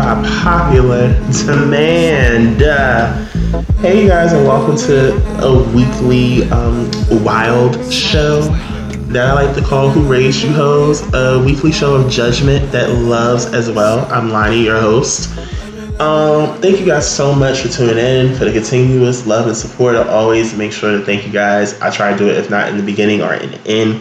by popular demand. Uh, hey, you guys, and welcome to a weekly um, wild show that I like to call Who Raised You Hoes, a weekly show of judgment that loves as well. I'm Lonnie, your host. Um, thank you guys so much for tuning in, for the continuous love and support. I always make sure to thank you guys. I try to do it, if not in the beginning or in the end.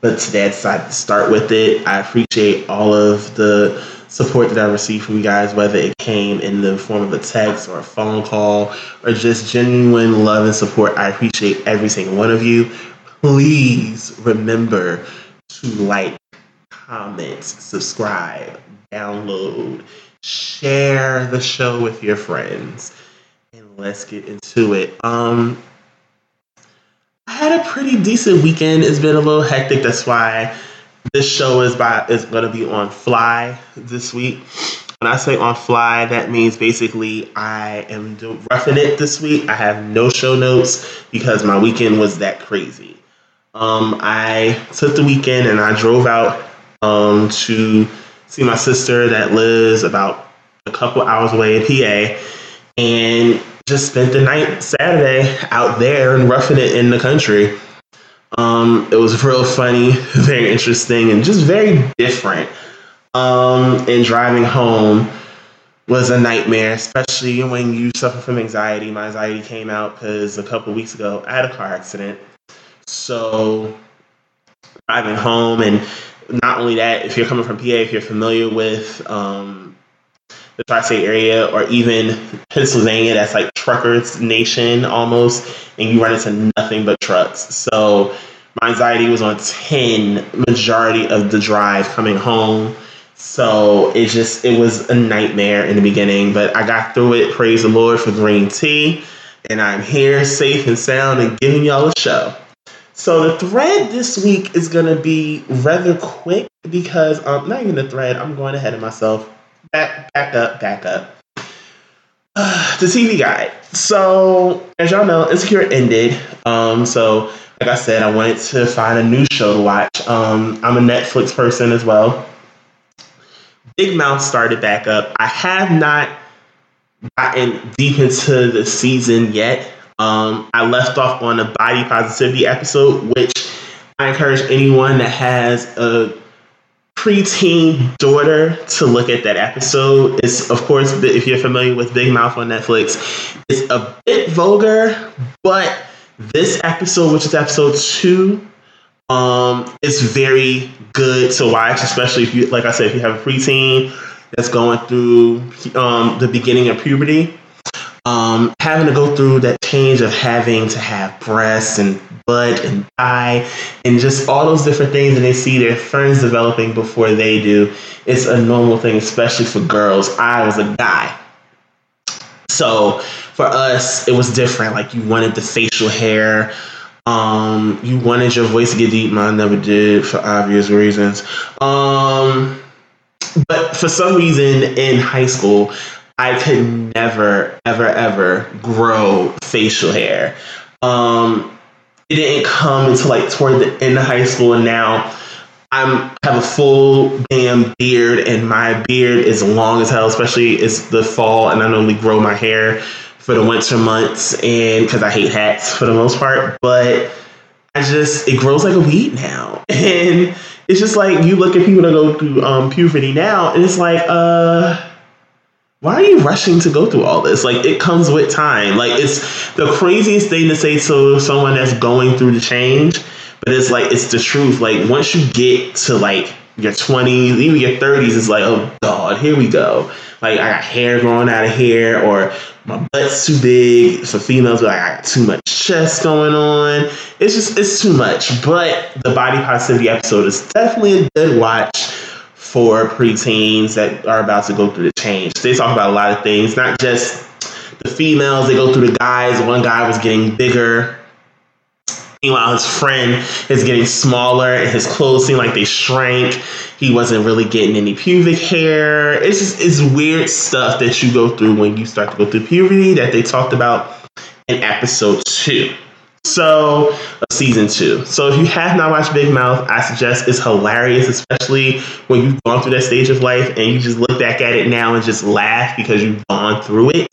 But today I decided to start with it. I appreciate all of the support that I received from you guys, whether it came in the form of a text or a phone call or just genuine love and support. I appreciate every single one of you. Please remember to like, comment, subscribe, download share the show with your friends and let's get into it um i had a pretty decent weekend it's been a little hectic that's why this show is by is going to be on fly this week. When i say on fly that means basically i am roughing it this week. I have no show notes because my weekend was that crazy. Um i took the weekend and i drove out um to see my sister that lives about a couple hours away in PA, and just spent the night Saturday out there and roughing it in the country. Um, it was real funny, very interesting, and just very different. Um, and driving home was a nightmare, especially when you suffer from anxiety. My anxiety came out because a couple weeks ago I had a car accident. So driving home and not only that, if you're coming from PA, if you're familiar with um, the tri-state area or even Pennsylvania, that's like truckers nation almost, and you run into nothing but trucks. So my anxiety was on 10 majority of the drive coming home. So it just it was a nightmare in the beginning, but I got through it. Praise the Lord for green tea. And I'm here safe and sound and giving y'all a show. So the thread this week is gonna be rather quick because um not even the thread, I'm going ahead of myself. Back back up, back up. The TV guide. So as y'all know, Insecure ended. Um, so like I said, I wanted to find a new show to watch. Um, I'm a Netflix person as well. Big Mouth started back up. I have not gotten deep into the season yet. Um, I left off on a body positivity episode, which I encourage anyone that has a preteen daughter to look at that episode. It's, of course, if you're familiar with Big Mouth on Netflix, it's a bit vulgar, but this episode, which is episode two, um, is very good to watch, especially if you, like I said, if you have a preteen that's going through um, the beginning of puberty um, having to go through that change of having to have breasts and butt and thigh and just all those different things and they see their friends developing before they do it's a normal thing especially for girls. I was a guy. So for us it was different. Like you wanted the facial hair. Um, you wanted your voice to get deep. Mine never did for obvious reasons. Um, but for some reason in high school I could never, ever, ever grow facial hair. Um, it didn't come until like toward the end of high school, and now I'm have a full damn beard, and my beard is long as hell. Especially it's the fall, and I normally grow my hair for the winter months, and because I hate hats for the most part, but I just it grows like a weed now, and it's just like you look at people that go through um, puberty now, and it's like uh why are you rushing to go through all this? Like it comes with time. Like it's the craziest thing to say to someone that's going through the change, but it's like it's the truth. Like once you get to like your 20s, even your 30s, it's like, oh God, here we go. Like I got hair growing out of here, or my butt's too big. For females, like I got too much chest going on. It's just it's too much. But the body positivity episode is definitely a good watch for preteens that are about to go through the change. They talk about a lot of things, not just the females, they go through the guys. One guy was getting bigger. Meanwhile, his friend is getting smaller and his clothes seem like they shrank. He wasn't really getting any pubic hair. It's just it's weird stuff that you go through when you start to go through puberty that they talked about in episode two. So, season two. So, if you have not watched Big Mouth, I suggest it's hilarious, especially when you've gone through that stage of life and you just look back at it now and just laugh because you've gone through it.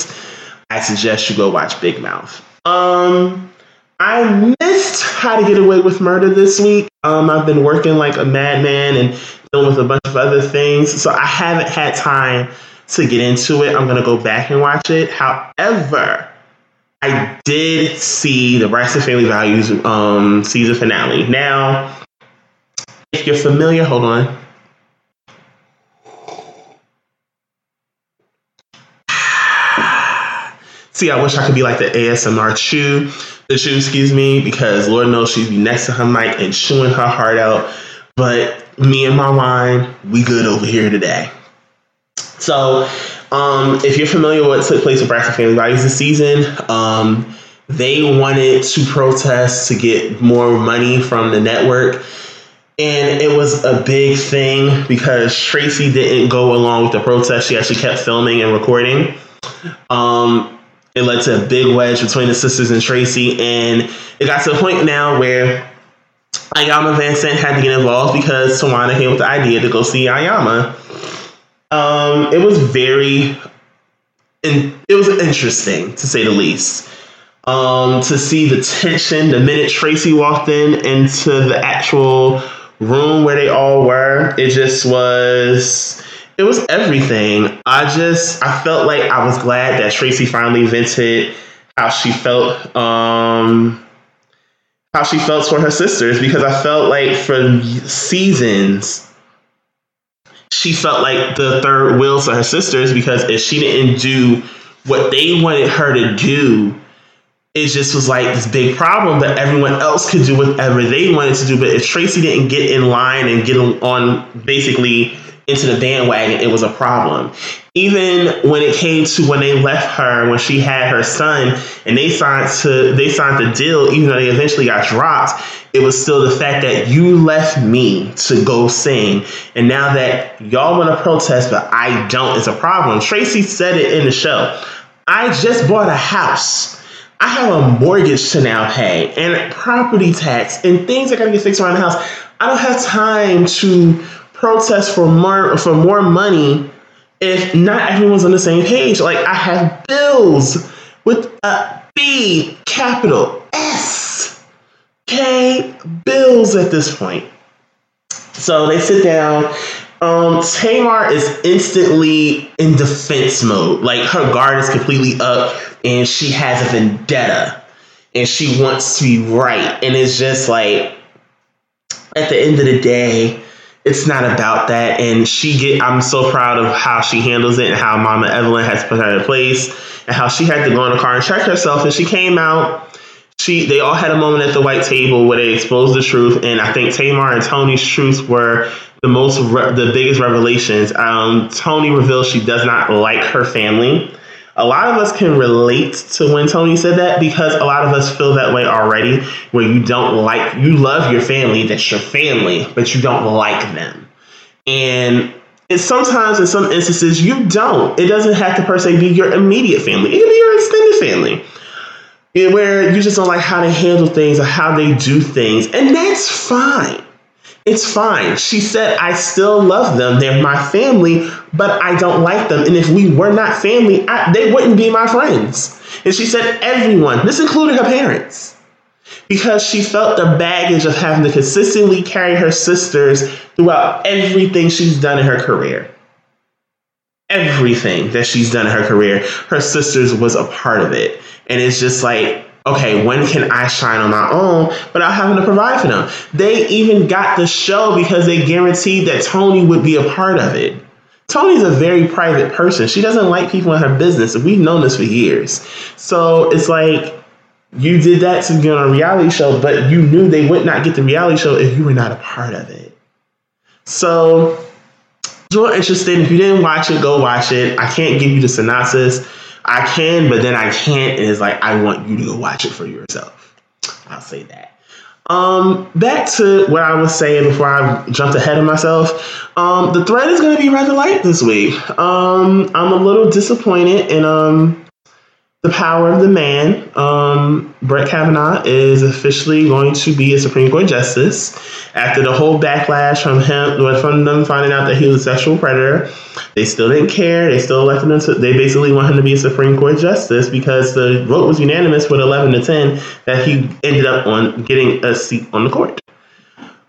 I suggest you go watch Big Mouth. Um, I missed How to Get Away with Murder this week. Um, I've been working like a madman and dealing with a bunch of other things, so I haven't had time to get into it. I'm gonna go back and watch it. However, I did see the Braxton Family Values um, season finale. Now, if you're familiar, hold on. See, I wish I could be like the ASMR chew, the chew, excuse me, because Lord knows she'd be next to her mic and chewing her heart out. But me and my wine, we good over here today. So, um, if you're familiar with what took place with Braxton Family Values this season, um, they wanted to protest to get more money from the network. And it was a big thing because Tracy didn't go along with the protest. She actually kept filming and recording. Um, it led to a big wedge between the sisters and Tracy. And it got to a point now where Iyanla Vanzant had to get involved because Towanda came with the idea to go see Iyanla. Um, it was very, and it was interesting to say the least. Um, to see the tension the minute Tracy walked in into the actual room where they all were, it just was it was everything. I just I felt like I was glad that Tracy finally vented how she felt um how she felt for her sisters because I felt like for seasons she felt like the third wheel to her sisters because if she didn't do what they wanted her to do, it just was like this big problem that everyone else could do whatever they wanted to do. But if Tracy didn't get in line and get on basically into the bandwagon, it was a problem. Even when it came to when they left her, when she had her son, and they signed to they signed the deal, even though they eventually got dropped, it was still the fact that you left me to go sing, and now that y'all want to protest, but I don't, it's a problem. Tracy said it in the show. I just bought a house. I have a mortgage to now pay and property tax and things that gotta get fixed around the house. I don't have time to protest for more for more money if not everyone's on the same page. Like I have bills with a B capital S K bills at this point. So they sit down. Um, Tamar is instantly in defense mode. Like her guard is completely up, and she has a vendetta, and she wants to be right. And it's just like, at the end of the day, it's not about that. And she get I'm so proud of how she handles it and how Mama Evelyn has put her in place and how she had to go in the car and check herself. And she came out. She they all had a moment at the white table where they exposed the truth. And I think Tamar and Toni's truths were the most the biggest revelations. Um, Toni revealed she does not like her family a lot of us can relate to when Toni said that because a lot of us feel that way already, where you don't like, you love your family, that's your family, but you don't like them. And it's sometimes in some instances you don't. It doesn't have to per se be your immediate family. It can be your extended family. Where you just don't like how they handle things or how they do things. And that's fine. It's fine. She said, I still love them. They're my family, but I don't like them. And if we were not family, I, they wouldn't be my friends. And she said, everyone, this included her parents, because she felt the baggage of having to consistently carry her sisters throughout everything she's done in her career. Everything that she's done in her career, her sisters was a part of it. And it's just like, okay, when can I shine on my own without having to provide for them? They even got the show because they guaranteed that Toni would be a part of it. Toni's a very private person. She doesn't like people in her business. We've known this for years. So it's like you did that to get on a reality show, but you knew they would not get the reality show if you were not a part of it. So it's real interesting. If you didn't watch it, go watch it. I can't give you the synopsis I can, but then I can't. And it's like, I want you to go watch it for yourself. I'll say that. Um, back to what I was saying before I jumped ahead of myself. Um, the thread is going to be rather light this week. Um, I'm a little disappointed in um the power of the man. Um, Brett Kavanaugh is officially going to be a Supreme Court justice after the whole backlash from him, from them finding out that he was a sexual predator. They still didn't care. They still elected him to. They basically want him to be a Supreme Court justice because the vote was unanimous with 11 to 10 that he ended up on getting a seat on the court.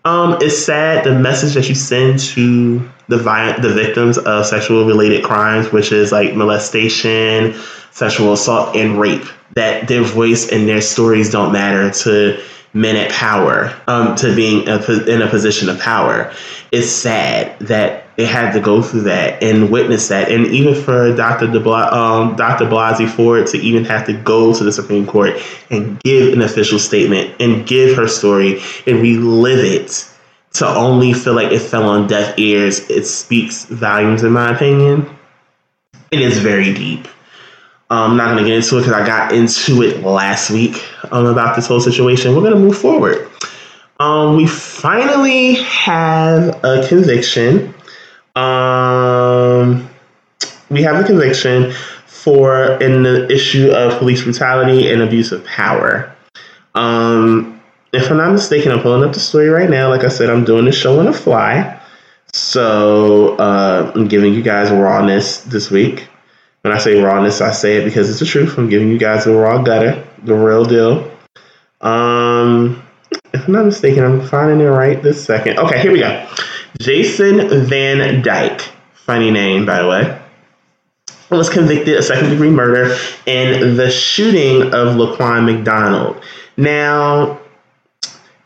Um, it's sad the message that you send to the vi- the victims of sexual related crimes, which is like molestation, sexual assault, and rape, that their voice and their stories don't matter to men at power, um, to being a, in a position of power. It's sad that they had to go through that and witness that, and even for Dr. Bla- um, Dr. Blasey Ford to even have to go to the Supreme Court and give an official statement and give her story and relive it to only feel like it fell on deaf ears. It speaks volumes, in my opinion. It is very deep. I'm not going to get into it because I got into it last week um, about this whole situation. We're going to move forward. Um, we finally have a conviction um, we have a conviction for in the issue of police brutality and abuse of power. Um, if I'm not mistaken, I'm pulling up the story right now. Like I said, I'm doing the show on the fly. So uh, I'm giving you guys rawness this week. When I say rawness, I say it because it's the truth. I'm giving you guys the raw gutter, the real deal. Um, if I'm not mistaken, I'm finding it right this second. Okay, here we go. Jason Van Dyke, funny name, by the way, was convicted of second degree murder in the shooting of Laquan McDonald. Now,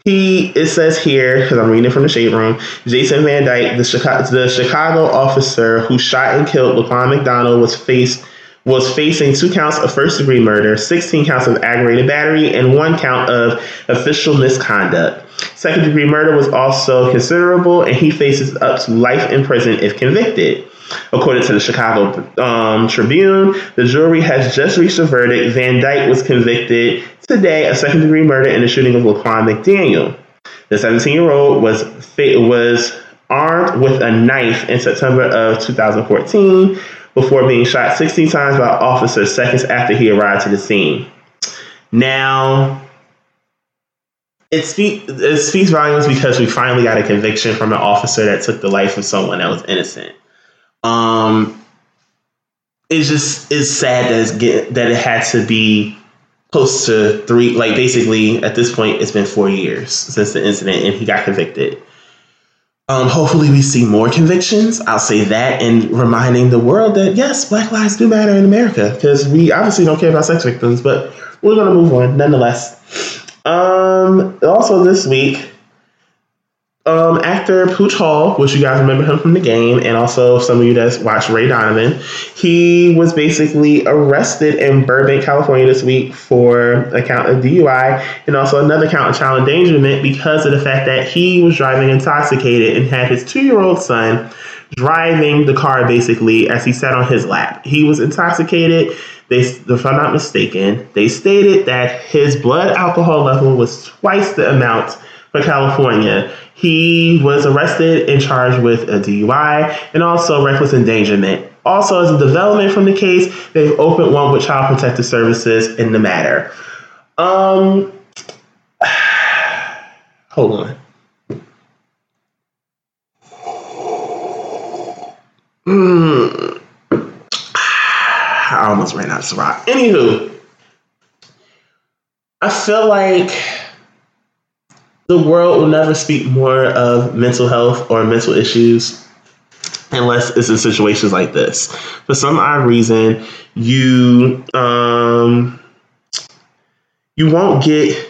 he it says here because I'm reading from the shade room. Jason Van Dyke, the Chicago, the Chicago officer who shot and killed Laquan McDonald, was faced was facing two counts of first degree murder, 16 counts of aggravated battery, and one count of official misconduct. Second degree murder was also considerable, and he faces up to life in prison if convicted. According to the Chicago um, Tribune, the jury has just reached a verdict. Van Dyke was convicted today a second degree murder in the shooting of Laquan McDaniel. The 17 year old was was armed with a knife in September of 2014 before being shot 16 times by officers seconds after he arrived to the scene. Now, it, speak, it speaks volumes because we finally got a conviction from an officer that took the life of someone that was innocent. Um, it's just it's sad that it's get, that it had to be close to three. Like basically, at this point, it's been four years since the incident, and he got convicted. Um, hopefully, we see more convictions. I'll say that, and reminding the world that yes, Black lives do matter in America because we obviously don't care about sex victims, but we're gonna move on nonetheless. Um, also, this week, um, actor Pooch Hall, which you guys remember him from the game, and also some of you that watched Ray Donovan, he was basically arrested in Burbank, California this week for a count of DUI and also another count of child endangerment because of the fact that he was driving intoxicated and had his two year old son driving the car basically as he sat on his lap. He was intoxicated. They, if I'm not mistaken, they stated that his blood alcohol level was twice the amount for California. He was arrested and charged with a DUI and also reckless endangerment. Also, as a development from the case, they've opened one with Child Protective Services in the matter. Um, hold on. Mm. I almost ran out of Ciroc. Anywho, I feel like the world will never speak more of mental health or mental issues unless it's in situations like this. For some odd reason, you um, you won't get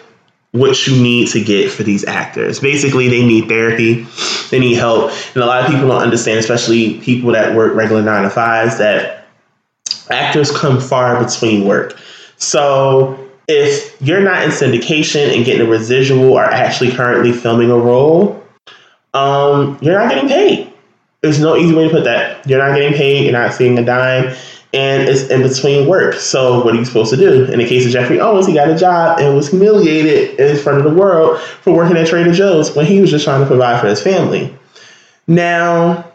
what you need to get for these actors. Basically, they need therapy, they need help, and a lot of people don't understand, especially people that work regular nine to fives, that actors come far between work. So if you're not in syndication and getting a residual or actually currently filming a role, um, you're not getting paid. There's no easy way to put that. You're not getting paid, you're not seeing a dime, and it's in between work. So what are you supposed to do? In the case of Geoffrey Owens, he got a job and was humiliated in front of the world for working at Trader Joe's when he was just trying to provide for his family. Now,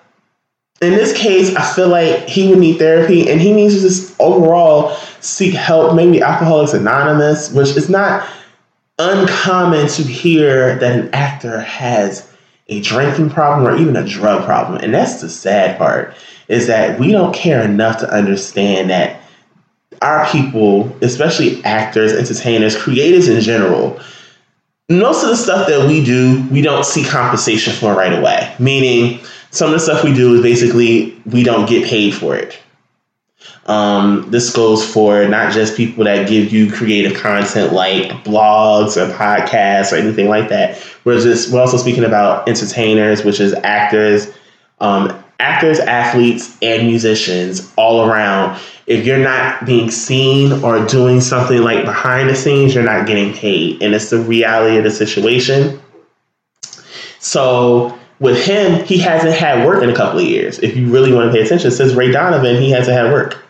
in this case, I feel like he would need therapy and he needs to just overall seek help, maybe Alcoholics Anonymous, which is not uncommon to hear that an actor has a drinking problem or even a drug problem. And that's the sad part is that we don't care enough to understand that our people, especially actors, entertainers, creators in general, most of the stuff that we do, we don't see compensation for right away. Meaning, some of the stuff we do is basically we don't get paid for it. Um, this goes for not just people that give you creative content like blogs or podcasts or anything like that. We're just we're also speaking about entertainers, which is actors, um, actors, athletes, and musicians all around. If you're not being seen or doing something like behind the scenes, you're not getting paid, and it's the reality of the situation. So with him, he hasn't had work in a couple of years. If you really want to pay attention, since Ray Donovan, he hasn't had work.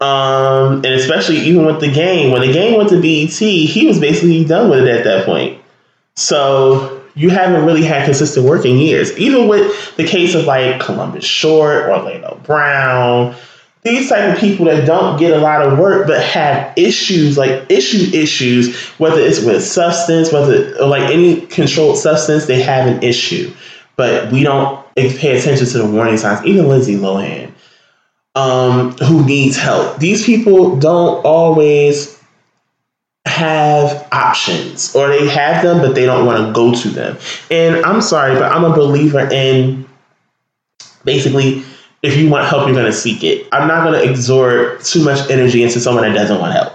Um, and especially even with the game, when the game went to BET, he was basically done with it at that point. So you haven't really had consistent work in years. Even with the case of like Columbus Short, Orlando Brown, these type of people that don't get a lot of work but have issues like issue issues, whether it's with substance, whether like any controlled substance, they have an issue. But we don't pay attention to the warning signs. Even Lindsay Lohan um, who needs help. These people don't always have options, or they have them, but they don't want to go to them. And I'm sorry, but I'm a believer in basically if you want help, you're going to seek it. I'm not going to exert too much energy into someone that doesn't want help.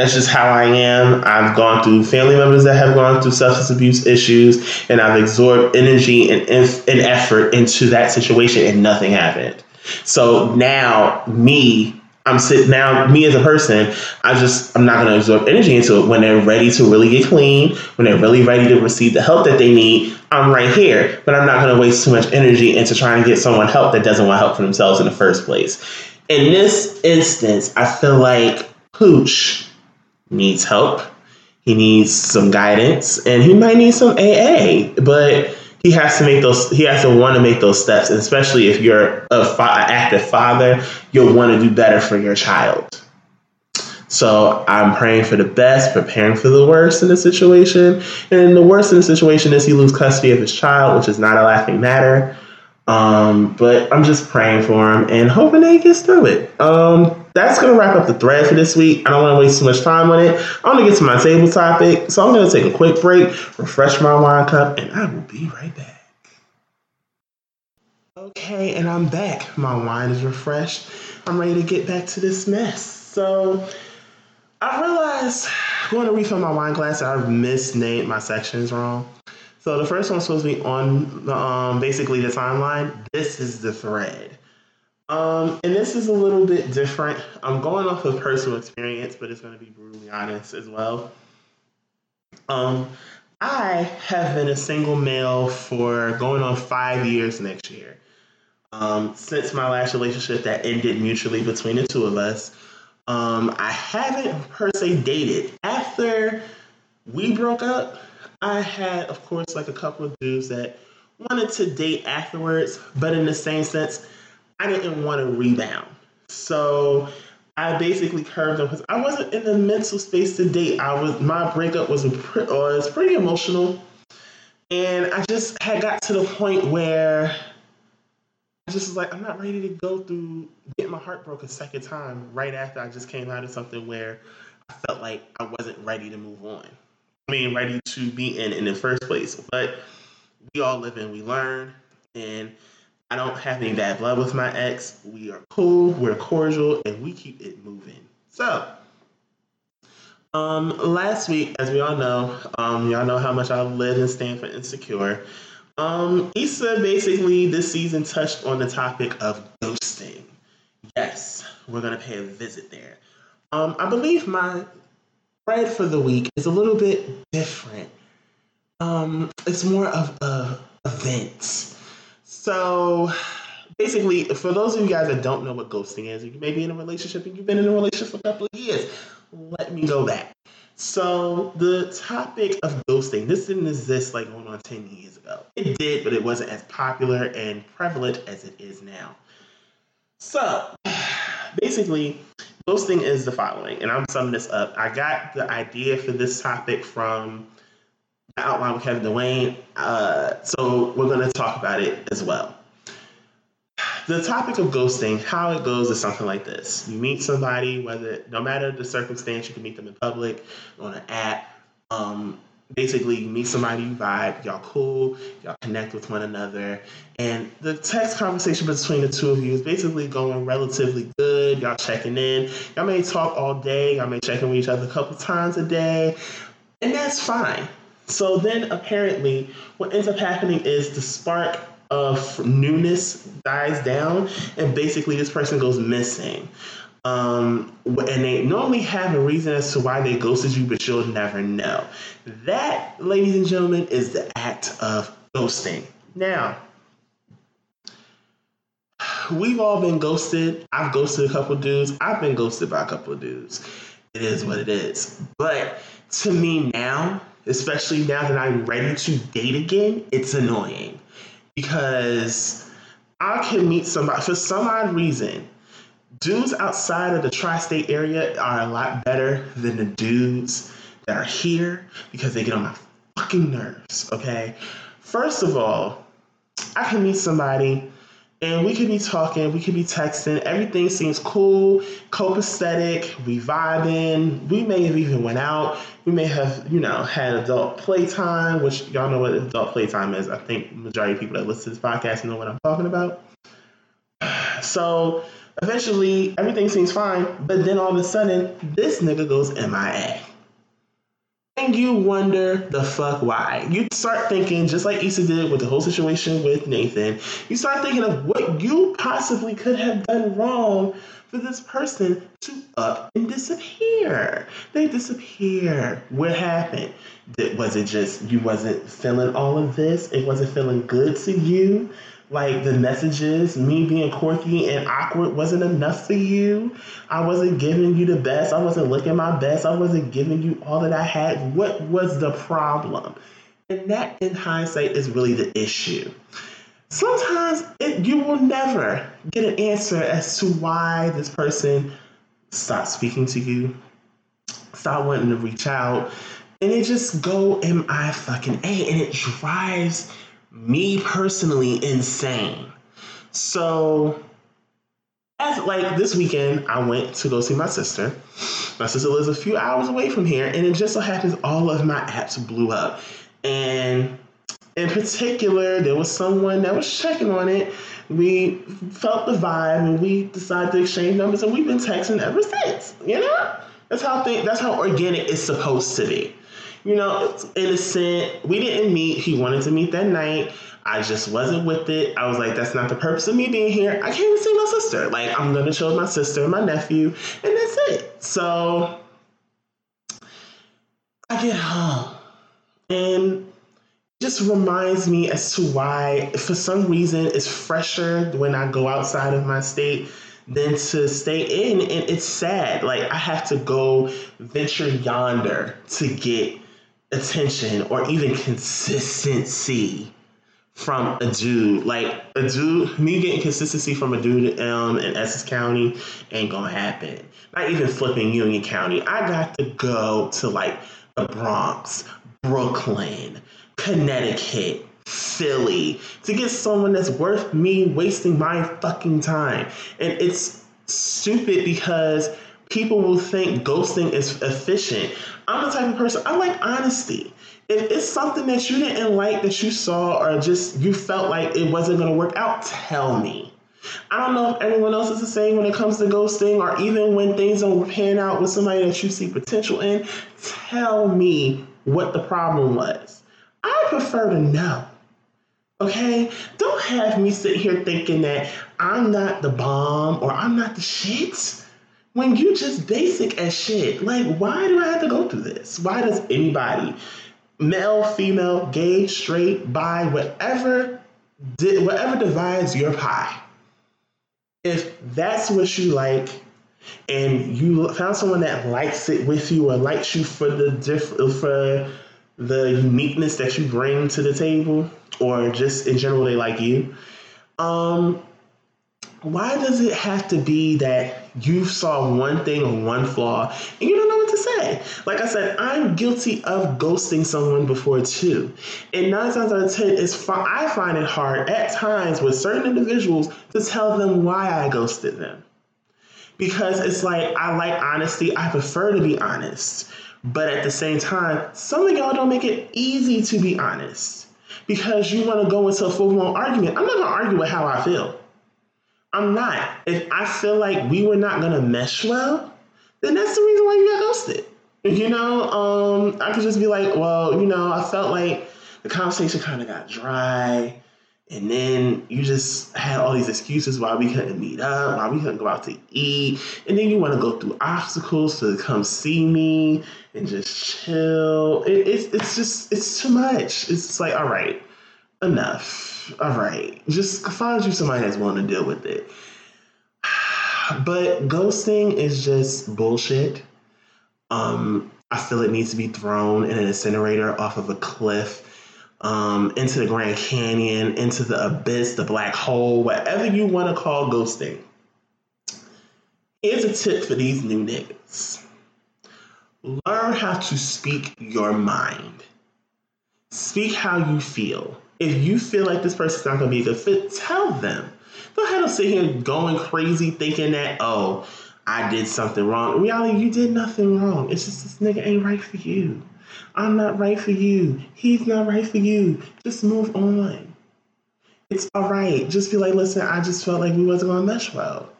That's just how I am. I've gone through family members that have gone through substance abuse issues, and I've absorbed energy and, and effort into that situation, and nothing happened. So now me, I'm sitting now me as a person, I just I'm not gonna absorb energy into it. When they're ready to really get clean, when they're really ready to receive the help that they need, I'm right here. But I'm not gonna waste too much energy into trying to get someone help that doesn't want help for themselves in the first place. In this instance, I feel like Pooch needs help. He needs some guidance and he might need some AA, but he has to make those he has to want to make those steps and especially if you're a fa- active father you'll want to do better for your child. So i'm praying for the best preparing for the worst in the situation and the worst in the situation is he lose custody of his child which is not a laughing matter. Um, but i'm just praying for him and hoping that he gets through it. Um, that's going to wrap up the thread for this week. I don't want to waste too much time on it. I want to get to my table topic. So I'm going to take a quick break, refresh my wine cup, and I will be right back. Okay, and I'm back. My wine is refreshed. I'm ready to get back to this mess. So I realized going to refill my wine glass that I've misnamed my sections wrong. So the first one's supposed to be on um, basically the timeline. This is the thread. Um, and this is a little bit different. I'm going off of personal experience, but it's going to be brutally honest as well. Um, I have been a single male for going on five years next year. Um, since my last relationship that ended mutually between the two of us, um, I haven't per se dated. After we broke up, I had, of course, like a couple of dudes that wanted to date afterwards, but in the same sense, I didn't want to rebound. So I basically curved them because I wasn't in the mental space to date. I was my breakup was a was pretty emotional, and I just had got to the point where I just was like, I'm not ready to go through getting my heart broke a second time right after I just came out of something where I felt like I wasn't ready to move on. I mean, ready to be in in the first place. But we all live and we learn, and I don't have any bad blood with my ex. We are cool, we're cordial, and we keep it moving. So, um, last week, as we all know, um, y'all know how much I live and stand for insecure. Um, Issa basically this season touched on the topic of ghosting. Yes, we're gonna pay a visit there. Um, I believe my thread for the week is a little bit different. Um, it's more of a event so basically, for those of you guys that don't know what ghosting is, you may be in a relationship and you've been in a relationship for a couple of years. Let me go back. So the topic of ghosting, this didn't exist like going on 10 years ago. It did, but it wasn't as popular and prevalent as it is now. So basically, ghosting is the following, and I'm summing this up. I got the idea for this topic from outline with Kevin Dwayne, uh, so we're going to talk about it as well. The topic of ghosting, how it goes is something like this. You meet somebody, whether no matter the circumstance, you can meet them in public, on an app. Um, basically, you meet somebody, you vibe, y'all cool, y'all connect with one another, and the text conversation between the two of you is basically going relatively good. Y'all checking in. Y'all may talk all day. Y'all may check in with each other a couple times a day, and that's fine. So then, apparently, what ends up happening is the spark of newness dies down, and basically this person goes missing. Um, and they normally have a reason as to why they ghosted you, but you'll never know. That, ladies and gentlemen, is the act of ghosting. Now, we've all been ghosted. I've ghosted a couple dudes. I've been ghosted by a couple dudes. It is what it is. But to me now, especially now that I'm ready to date again, it's annoying because I can meet somebody for some odd reason. Dudes outside of the tri-state area are a lot better than the dudes that are here because they get on my fucking nerves. Okay, first of all, I can meet somebody and we could be talking, we could be texting. Everything seems cool, copacetic. We vibing. We may have even went out. We may have, you know, had adult playtime, which y'all know what adult playtime is. I think majority of people that listen to this podcast know what I'm talking about. So eventually, everything seems fine, but then all of a sudden, this nigga goes MIA. You wonder the fuck why. You start thinking, just like Issa did with the whole situation with Nathan, you start thinking of what you possibly could have done wrong for this person to up and disappear. They disappear. What happened? Was it just you wasn't feeling all of this? It wasn't feeling good to you? Like the messages, me being quirky and awkward wasn't enough for you. I wasn't giving you the best. I wasn't looking my best. I wasn't giving you all that I had. What was the problem? And that, in hindsight, is really the issue. Sometimes it, you will never get an answer as to why this person stopped speaking to you, stopped wanting to reach out, and it just go "Am I fucking A, and it drives me personally insane. So, as like this weekend, I went to go see my sister. My sister lives a few hours away from here, and it just so happens all of my apps blew up. And in particular, there was someone that was checking on it. We felt the vibe, and we decided to exchange numbers, and we've been texting ever since. You know, that's how. That's how organic it's supposed to be you know, it's innocent. We didn't meet. He wanted to meet that night. I just wasn't with it. I was like, that's not the purpose of me being here. I came to see my sister. Like, I'm gonna chill with my sister and my nephew, and that's it. So I get home and just reminds me as to why, for some reason, it's fresher when I go outside of my state than to stay in. And it's sad. Like, I have to go venture yonder to get attention or even consistency from a dude. Like a dude, me getting consistency from a dude um, in Essex County ain't gonna happen. Not even flipping Union County. I got to go to like the Bronx, Brooklyn, Connecticut, Philly to get someone that's worth me wasting my fucking time. And it's stupid because people will think ghosting is efficient. I'm the type of person, I like honesty. If it's something that you didn't like that you saw or just you felt like it wasn't going to work out, tell me. I don't know if everyone else is the same when it comes to ghosting or even when things don't pan out with somebody that you see potential in. Tell me what the problem was. I prefer to know. Okay? Don't have me sit here thinking that I'm not the bomb or I'm not the shit when you just basic as shit. Like, why do I have to go through this? Why does anybody, male, female, gay, straight, bi, whatever, di- whatever divides your pie, if that's what you like, and you found someone that likes it with you or likes you for the diff- for the uniqueness that you bring to the table or just in general they like you um why does it have to be that you saw one thing or one flaw and you don't know what to say? Like I said, I'm guilty of ghosting someone before too. And nine times out of ten, fun. I find it hard at times with certain individuals to tell them why I ghosted them. Because it's like I like honesty. I prefer to be honest. But at the same time, some of y'all don't make it easy to be honest. Because you want to go into a full blown argument. I'm not gonna argue with how I feel. I'm not. If I feel like we were not gonna mesh well, then that's the reason why you got ghosted. You know, um, I could just be like, well, you know, I felt like the conversation kind of got dry, and then you just had all these excuses why we couldn't meet up, why we couldn't go out to eat, and then you want to go through obstacles to come see me and just chill. It, it's it's just it's too much. It's like, all right, enough all right, just find you somebody that's willing to deal with it. But ghosting is just bullshit. Um, I feel it needs to be thrown in an incinerator off of a cliff, um, into the Grand Canyon, into the abyss, the black hole, whatever you want to call ghosting. Here's a tip for these new niggas learn how to speak your mind, speak how you feel if you feel like this person's not going to be a good fit, tell them. Don't have to sit here going crazy thinking that, oh, I did something wrong. In reality, you did nothing wrong. It's just this nigga ain't right for you. I'm not right for you. He's not right for you. Just move on. It's all right. Just be like, listen, I just felt like we wasn't going to mesh well.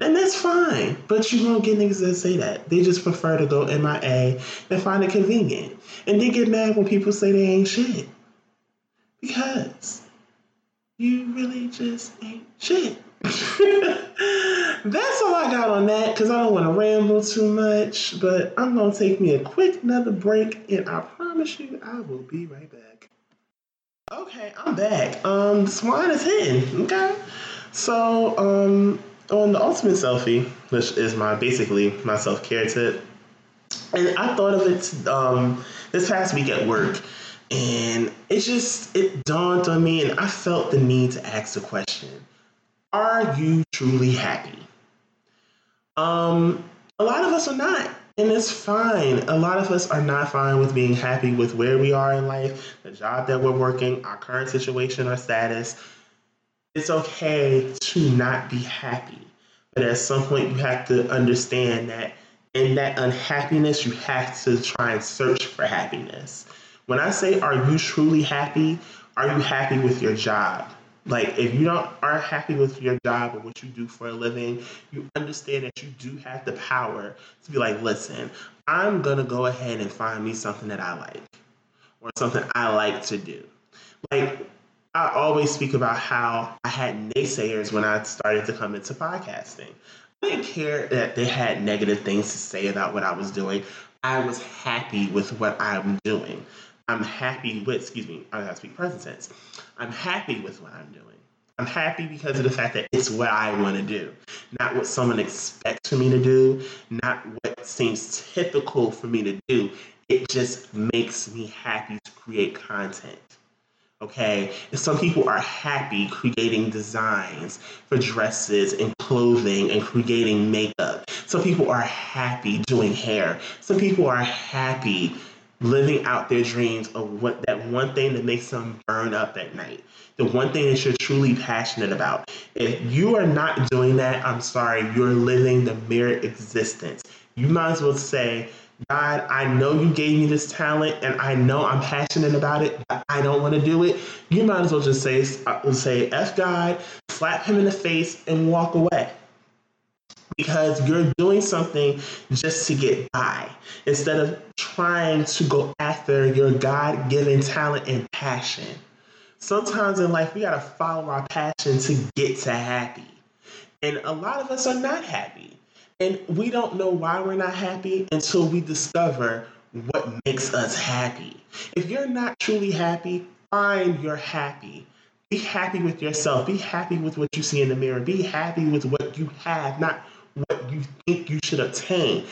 And that's fine. But you won't get niggas that say that. They just prefer to go MIA and find it convenient. And they get mad when people say they ain't shit. Because you really just ain't shit. That's all I got on that because I don't want to ramble too much. But I'm going to take me a quick another break and I promise you I will be right back. Okay, I'm back. Um, the swine is hitting. Okay. So, um, on the ultimate selfie, which is my basically my self care tip, and I thought of it um, this past week at work and it just it dawned on me and I felt the need to ask the question, are you truly happy? Um a lot of us are not. And it's fine. A lot of us are not fine with being happy with where we are in life, the job that we're working, our current situation, our status. It's okay to not be happy. But at some point, you have to understand that in that unhappiness, you have to try and search for happiness. When I say, are you truly happy? Are you happy with your job? Like, if you don't are happy with your job or what you do for a living, you understand that you do have the power to be like, listen, I'm gonna go ahead and find me something that I like or something I like to do. Like, I always speak about how I had naysayers when I started to come into podcasting. I didn't care that they had negative things to say about what I was doing. I was happy with what I'm doing. I'm happy with, excuse me, I gotta speak present tense. I'm happy with what I'm doing. I'm happy because of the fact that it's what I want to do, not what someone expects for me to do, not what seems typical for me to do. It just makes me happy to create content. Okay, and some people are happy creating designs for dresses and clothing and creating makeup. Some people are happy doing hair. Some people are happy living out their dreams of what that one thing that makes them burn up at night. The one thing that you're truly passionate about. If you are not doing that, I'm sorry, you're living the mere existence. You might as well say, God, I know you gave me this talent and I know I'm passionate about it, but I don't want to do it. You might as well just say, uh, say F God, slap him in the face, and walk away because you're doing something just to get by instead of trying to go after your God given talent and passion. Sometimes in life, we got to follow our passion to get to happy. And a lot of us are not happy. And we don't know why we're not happy until we discover what makes us happy. If you're not truly happy, find your happy. Be happy with yourself. Be happy with what you see in the mirror. Be happy with what you have, not what you think you should obtain.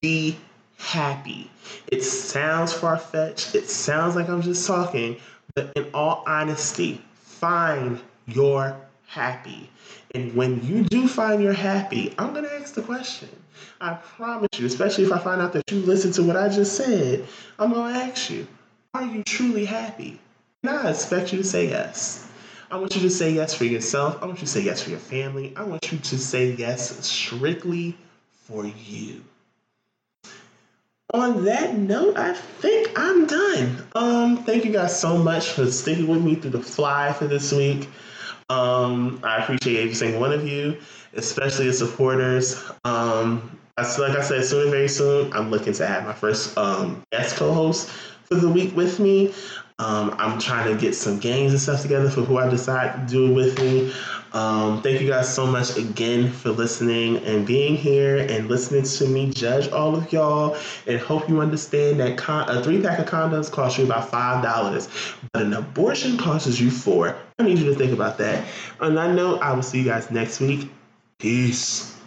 Be happy. It sounds far fetched. It sounds like I'm just talking, but in all honesty, find your happy. And when you do find your happy, I'm going to ask the question. I promise you, especially if I find out that you listened to what I just said, I'm going to ask you, are you truly happy? And I expect you to say yes. I want you to say yes for yourself. I want you to say yes for your family. I want you to say yes strictly for you. On that note, I think I'm done. Um, thank you guys so much for sticking with me through the fly for this week. Um, I appreciate every single one of you, especially the supporters. Um, like I said, soon and very soon, I'm looking to have my first um, guest co-host for the week with me. Um, I'm trying to get some games and stuff together for who I decide to do it with me. Um, thank you guys so much again for listening and being here and listening to me judge all of y'all. And hope you understand that con- a three pack of condoms costs you about five dollars, but an abortion costs you four. I need you to think about that. And I know I will see you guys next week. Peace.